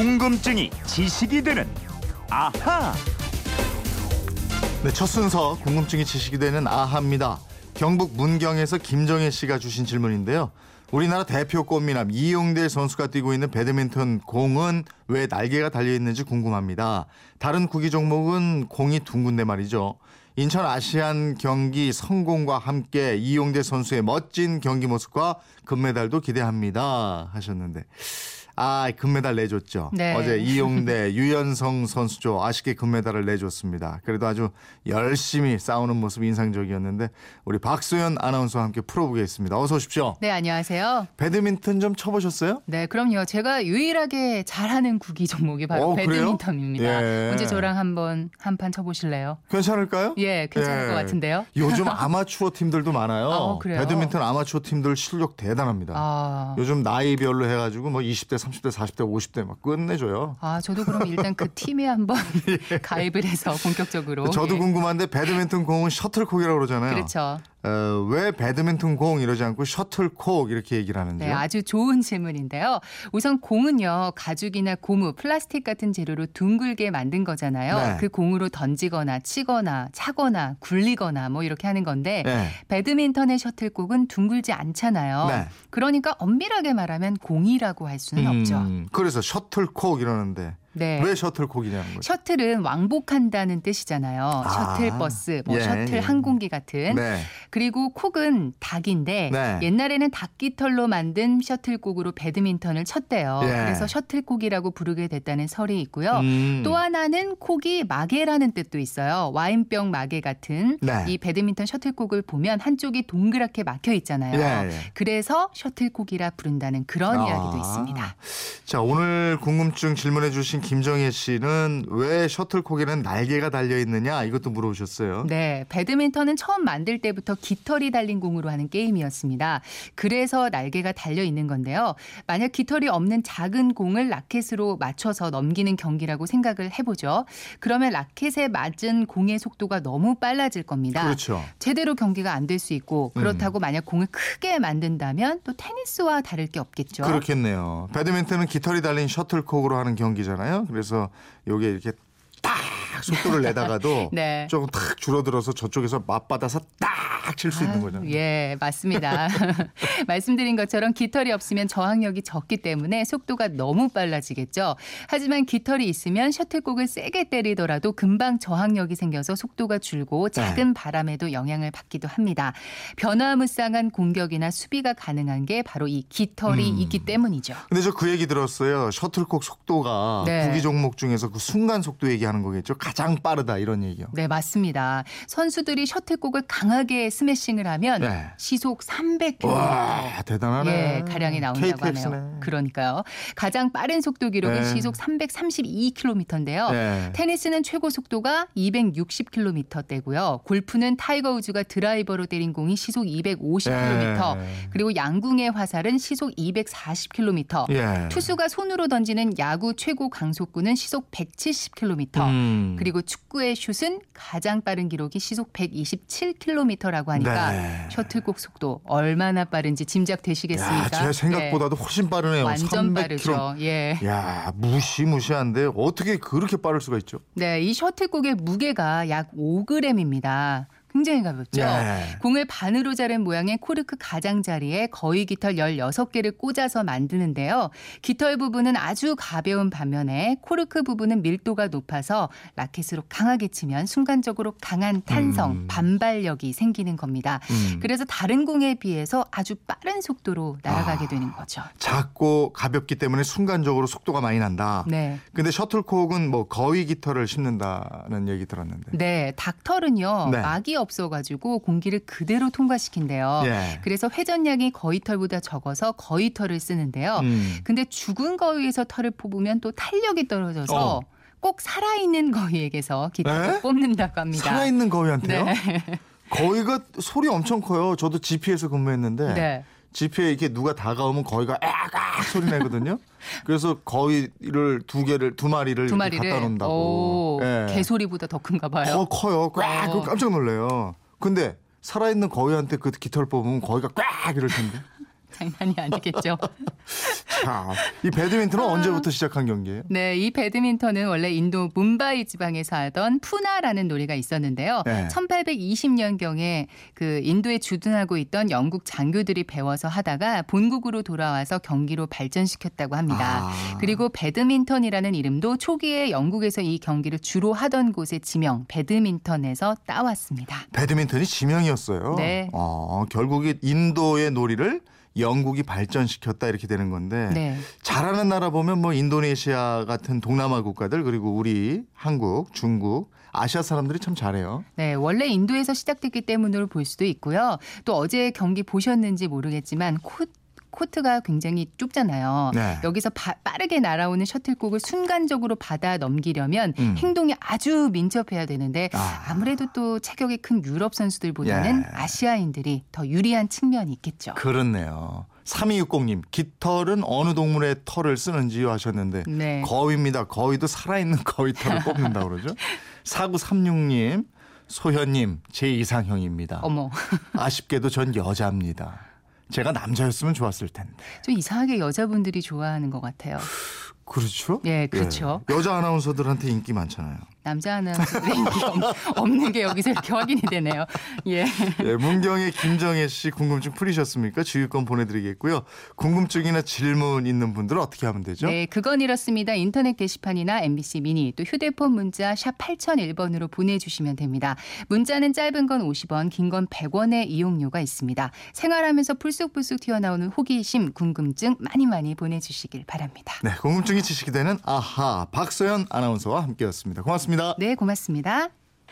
궁금증이 지식이 되는 아하. 네, 첫 순서 궁금증이 지식이 되는 아하입니다. 경북 문경에서 김정혜 씨가 주신 질문인데요. 우리나라 대표 꽃미남 이용대 선수가 뛰고 있는 배드민턴 공은 왜 날개가 달려 있는지 궁금합니다. 다른 구기 종목은 공이 둥근데 말이죠. 인천 아시안 경기 성공과 함께 이용대 선수의 멋진 경기 모습과 금메달도 기대합니다 하셨는데 아, 금메달 내줬죠. 네. 어제 이용대 유연성 선수죠. 아쉽게 금메달을 내줬습니다. 그래도 아주 열심히 싸우는 모습 인상적이었는데 우리 박소연 아나운서와 함께 풀어보겠습니다. 어서 오십시오. 네, 안녕하세요. 배드민턴 좀 쳐보셨어요? 네, 그럼요. 제가 유일하게 잘하는 구기 종목이 바로 어? 배드민턴입니다. 예. 언제 저랑 한번 한판 쳐보실래요? 괜찮을까요? 예, 괜찮을 예. 것 같은데요. 요즘 아마추어 팀들도 많아요. 어, 그래요? 배드민턴 아마추어 팀들 실력 대단합니다. 아, 요즘 나이별로 해가지고 뭐 20대, 30 대, 40대, 50대 막 끝내줘요. 아, 저도 그럼 일단 그 팀에 한번 가입을 해서 본격적으로. 예. 저도 예. 궁금한데 배드민턴 공은 셔틀콕이라고 그러잖아요. 그렇죠. 어, 왜 배드민턴 공 이러지 않고 셔틀콕 이렇게 얘기를 하는지요? 네, 아주 좋은 질문인데요. 우선 공은요, 가죽이나 고무, 플라스틱 같은 재료로 둥글게 만든 거잖아요. 네. 그 공으로 던지거나 치거나 차거나 굴리거나 뭐 이렇게 하는 건데 네. 배드민턴의 셔틀콕은 둥글지 않잖아요. 네. 그러니까 엄밀하게 말하면 공이라고 할 수는 없죠. 음, 그래서 셔틀콕 이러는데 네. 왜 셔틀콕이냐는 거죠. 셔틀은 왕복한다는 뜻이잖아요. 아, 셔틀버스, 뭐 예, 셔틀 예. 항공기 같은. 네. 그리고 콕은 닭인데 네. 옛날에는 닭깃털로 만든 셔틀콕으로 배드민턴을 쳤대요. 예. 그래서 셔틀콕이라고 부르게 됐다는 설이 있고요. 음. 또 하나는 콕이 마개라는 뜻도 있어요. 와인병 마개 같은 네. 이 배드민턴 셔틀콕을 보면 한쪽이 동그랗게 막혀 있잖아요. 예, 예. 그래서 셔틀콕이라 부른다는 그런 아. 이야기도 있습니다. 자, 오늘 궁금증 질문해 주신 김정혜 씨는 왜 셔틀콕에는 날개가 달려 있느냐 이것도 물어보셨어요. 네, 배드민턴은 처음 만들 때부터 깃털이 달린 공으로 하는 게임이었습니다. 그래서 날개가 달려 있는 건데요. 만약 깃털이 없는 작은 공을 라켓으로 맞춰서 넘기는 경기라고 생각을 해보죠. 그러면 라켓에 맞은 공의 속도가 너무 빨라질 겁니다. 그렇죠. 제대로 경기가 안 될 수 있고 그렇다고 만약 공을 크게 만든다면 또 테니스와 다를 게 없겠죠. 그렇겠네요. 배드민턴은 깃털이 달린 셔틀콕으로 하는 경기잖아요. 그래서 요게 이렇게 딱 속도를 내다가도 네. 조금 탁 줄어들어서 저쪽에서 맞받아서 딱 칠수 있는 아유, 거잖아요. 예, 맞습니다. 말씀드린 것처럼 깃털이 없으면 저항력이 적기 때문에 속도가 너무 빨라지겠죠. 하지만 깃털이 있으면 셔틀콕을 세게 때리더라도 금방 저항력이 생겨서 속도가 줄고 네. 작은 바람에도 영향을 받기도 합니다. 변화무쌍한 공격이나 수비가 가능한 게 바로 이 깃털이 음. 있기 때문이죠. 근데 저 그 얘기 들었어요. 셔틀콕 속도가 네. 구기 종목 중에서 그 순간 속도 얘기하는 거겠죠. 가장 빠르다 이런 얘기요. 네, 맞습니다. 선수들이 셔틀콕을 강하게 스매싱을 하면 네. 시속 300km. 와 대단하네. 예, 가량이 나온다고 KTX네. 하네요. 그러니까요. 가장 빠른 속도 기록은 네. 시속 332km인데요. 네. 테니스는 최고 속도가 260km대고요. 골프는 타이거 우즈가 드라이버로 때린 공이 시속 250km. 예. 그리고 양궁의 화살은 시속 240km. 예. 투수가 손으로 던지는 야구 최고 강속구는 시속 170km. 음. 그리고 축구의 슛은 가장 빠른 기록이 시속 127km라 고 하니까 네. 셔틀콕 속도 얼마나 빠른지 짐작되시겠습니까? 야, 제 생각보다도 훨씬 빠르네요. 네. 완전 300km. 빠르죠. 예. 야, 무시무시한데 어떻게 그렇게 빠를 수가 있죠? 네, 이 셔틀콕의 무게가 약 5g입니다. 굉장히 가볍죠. 예. 공을 반으로 자른 모양의 코르크 가장자리에 거의 깃털 16개를 꽂아서 만드는데요. 깃털 부분은 아주 가벼운 반면에 코르크 부분은 밀도가 높아서 라켓으로 강하게 치면 순간적으로 강한 탄성, 음. 반발력이 생기는 겁니다. 음. 그래서 다른 공에 비해서 아주 빠른 속도로 날아가게 아. 되는 거죠. 작고 가볍기 때문에 순간적으로 속도가 많이 난다. 네. 근데 셔틀콕은 뭐 거위 깃털을 씹는다는 얘기 들었는데. 네, 닭털은요 네. 막이 없어가지고 공기를 그대로 통과시킨대요. 예. 그래서 회전량이 거위털보다 적어서 거위털을 쓰는데요. 음. 근데 죽은 거위에서 털을 뽑으면 또 탄력이 떨어져서 어. 꼭 살아있는 거위에게서 에? 뽑는다고 합니다. 살아있는 거위한테요? 네. 거위가 소리 엄청 커요. 저도 GP에서 근무했는데 네. GP에 이렇게 누가 다가오면 거위가 애악 소리 내거든요. 그래서 거위를 두 개를 두 마리를 두 마리를 갖다 놓는다고. 오, 예. 개소리보다 더 큰가 봐요. 더 커요. 꽉 어. 깜짝 놀래요. 근데 살아있는 거위한테 그 깃털 뽑으면 거위가 꽉 이럴 텐데. 장난이 아니겠죠. 자, 이 배드민턴은 아. 언제부터 시작한 경기예요? 네, 이 배드민턴은 원래 인도 뭄바이 지방에서 하던 푸나라는 놀이가 있었는데요. 네. 1820년경에 그 인도에 주둔하고 있던 영국 장교들이 배워서 하다가 본국으로 돌아와서 경기로 발전시켰다고 합니다. 아. 그리고 배드민턴이라는 이름도 초기에 영국에서 이 경기를 주로 하던 곳의 지명 배드민턴에서 따왔습니다. 배드민턴이 지명이었어요. 네. 어, 결국에 인도의 놀이를 영국이 발전시켰다 이렇게 되는 건데 네. 잘하는 나라 보면 뭐 인도네시아 같은 동남아 국가들 그리고 우리 한국, 중국, 아시아 사람들이 참 잘해요. 네, 원래 인도에서 시작됐기 때문으로 볼 수도 있고요. 또 어제 경기 보셨는지 모르겠지만 코, 코트가 굉장히 좁잖아요. 네. 여기서 바- 빠르게 날아오는 셔틀콕을 순간적으로 받아 넘기려면 음. 행동이 아주 민첩해야 되는데 아. 아무래도 또 체격이 큰 유럽 선수들보다는 예. 아시아인들이 더 유리한 측면이 있겠죠. 그렇네요. 3260님, 깃털은 어느 동물의 털을 쓰는지요 하셨는데 네. 거위입니다. 거위도 살아있는 거위 털을 뽑는다 그러죠. 4936님, 소현님, 제 이상형입니다. 어머, 아쉽게도 전 여자입니다. 제가 남자였으면 좋았을 텐데. 좀 이상하게 여자분들이 좋아하는 것 같아요. 그렇죠? 예, 그렇죠. 예. 여자 아나운서들한테 인기 많잖아요. 남자 아나운서들의 인기가 없- 없는 게 여기서 이렇게 확인이 되네요. 예. 예, 문경의 김정혜 씨 궁금증 풀리셨습니까? 주유권 보내드리겠고요. 궁금증이나 질문 있는 분들은 어떻게 하면 되죠? 네, 그건 이렇습니다. 인터넷 게시판이나 MBC 미니 또 휴대폰 문자 샵 8001번으로 보내주시면 됩니다. 문자는 짧은 건 50원, 긴 건 100원의 이용료가 있습니다. 생활하면서 불쑥불쑥 튀어나오는 호기심, 궁금증 많이 많이 보내주시길 바랍니다. 네, 궁금증이 지식이 되는 아하 박소연 아나운서와 함께했습니다. 고맙습니다. 네, 고맙습니다.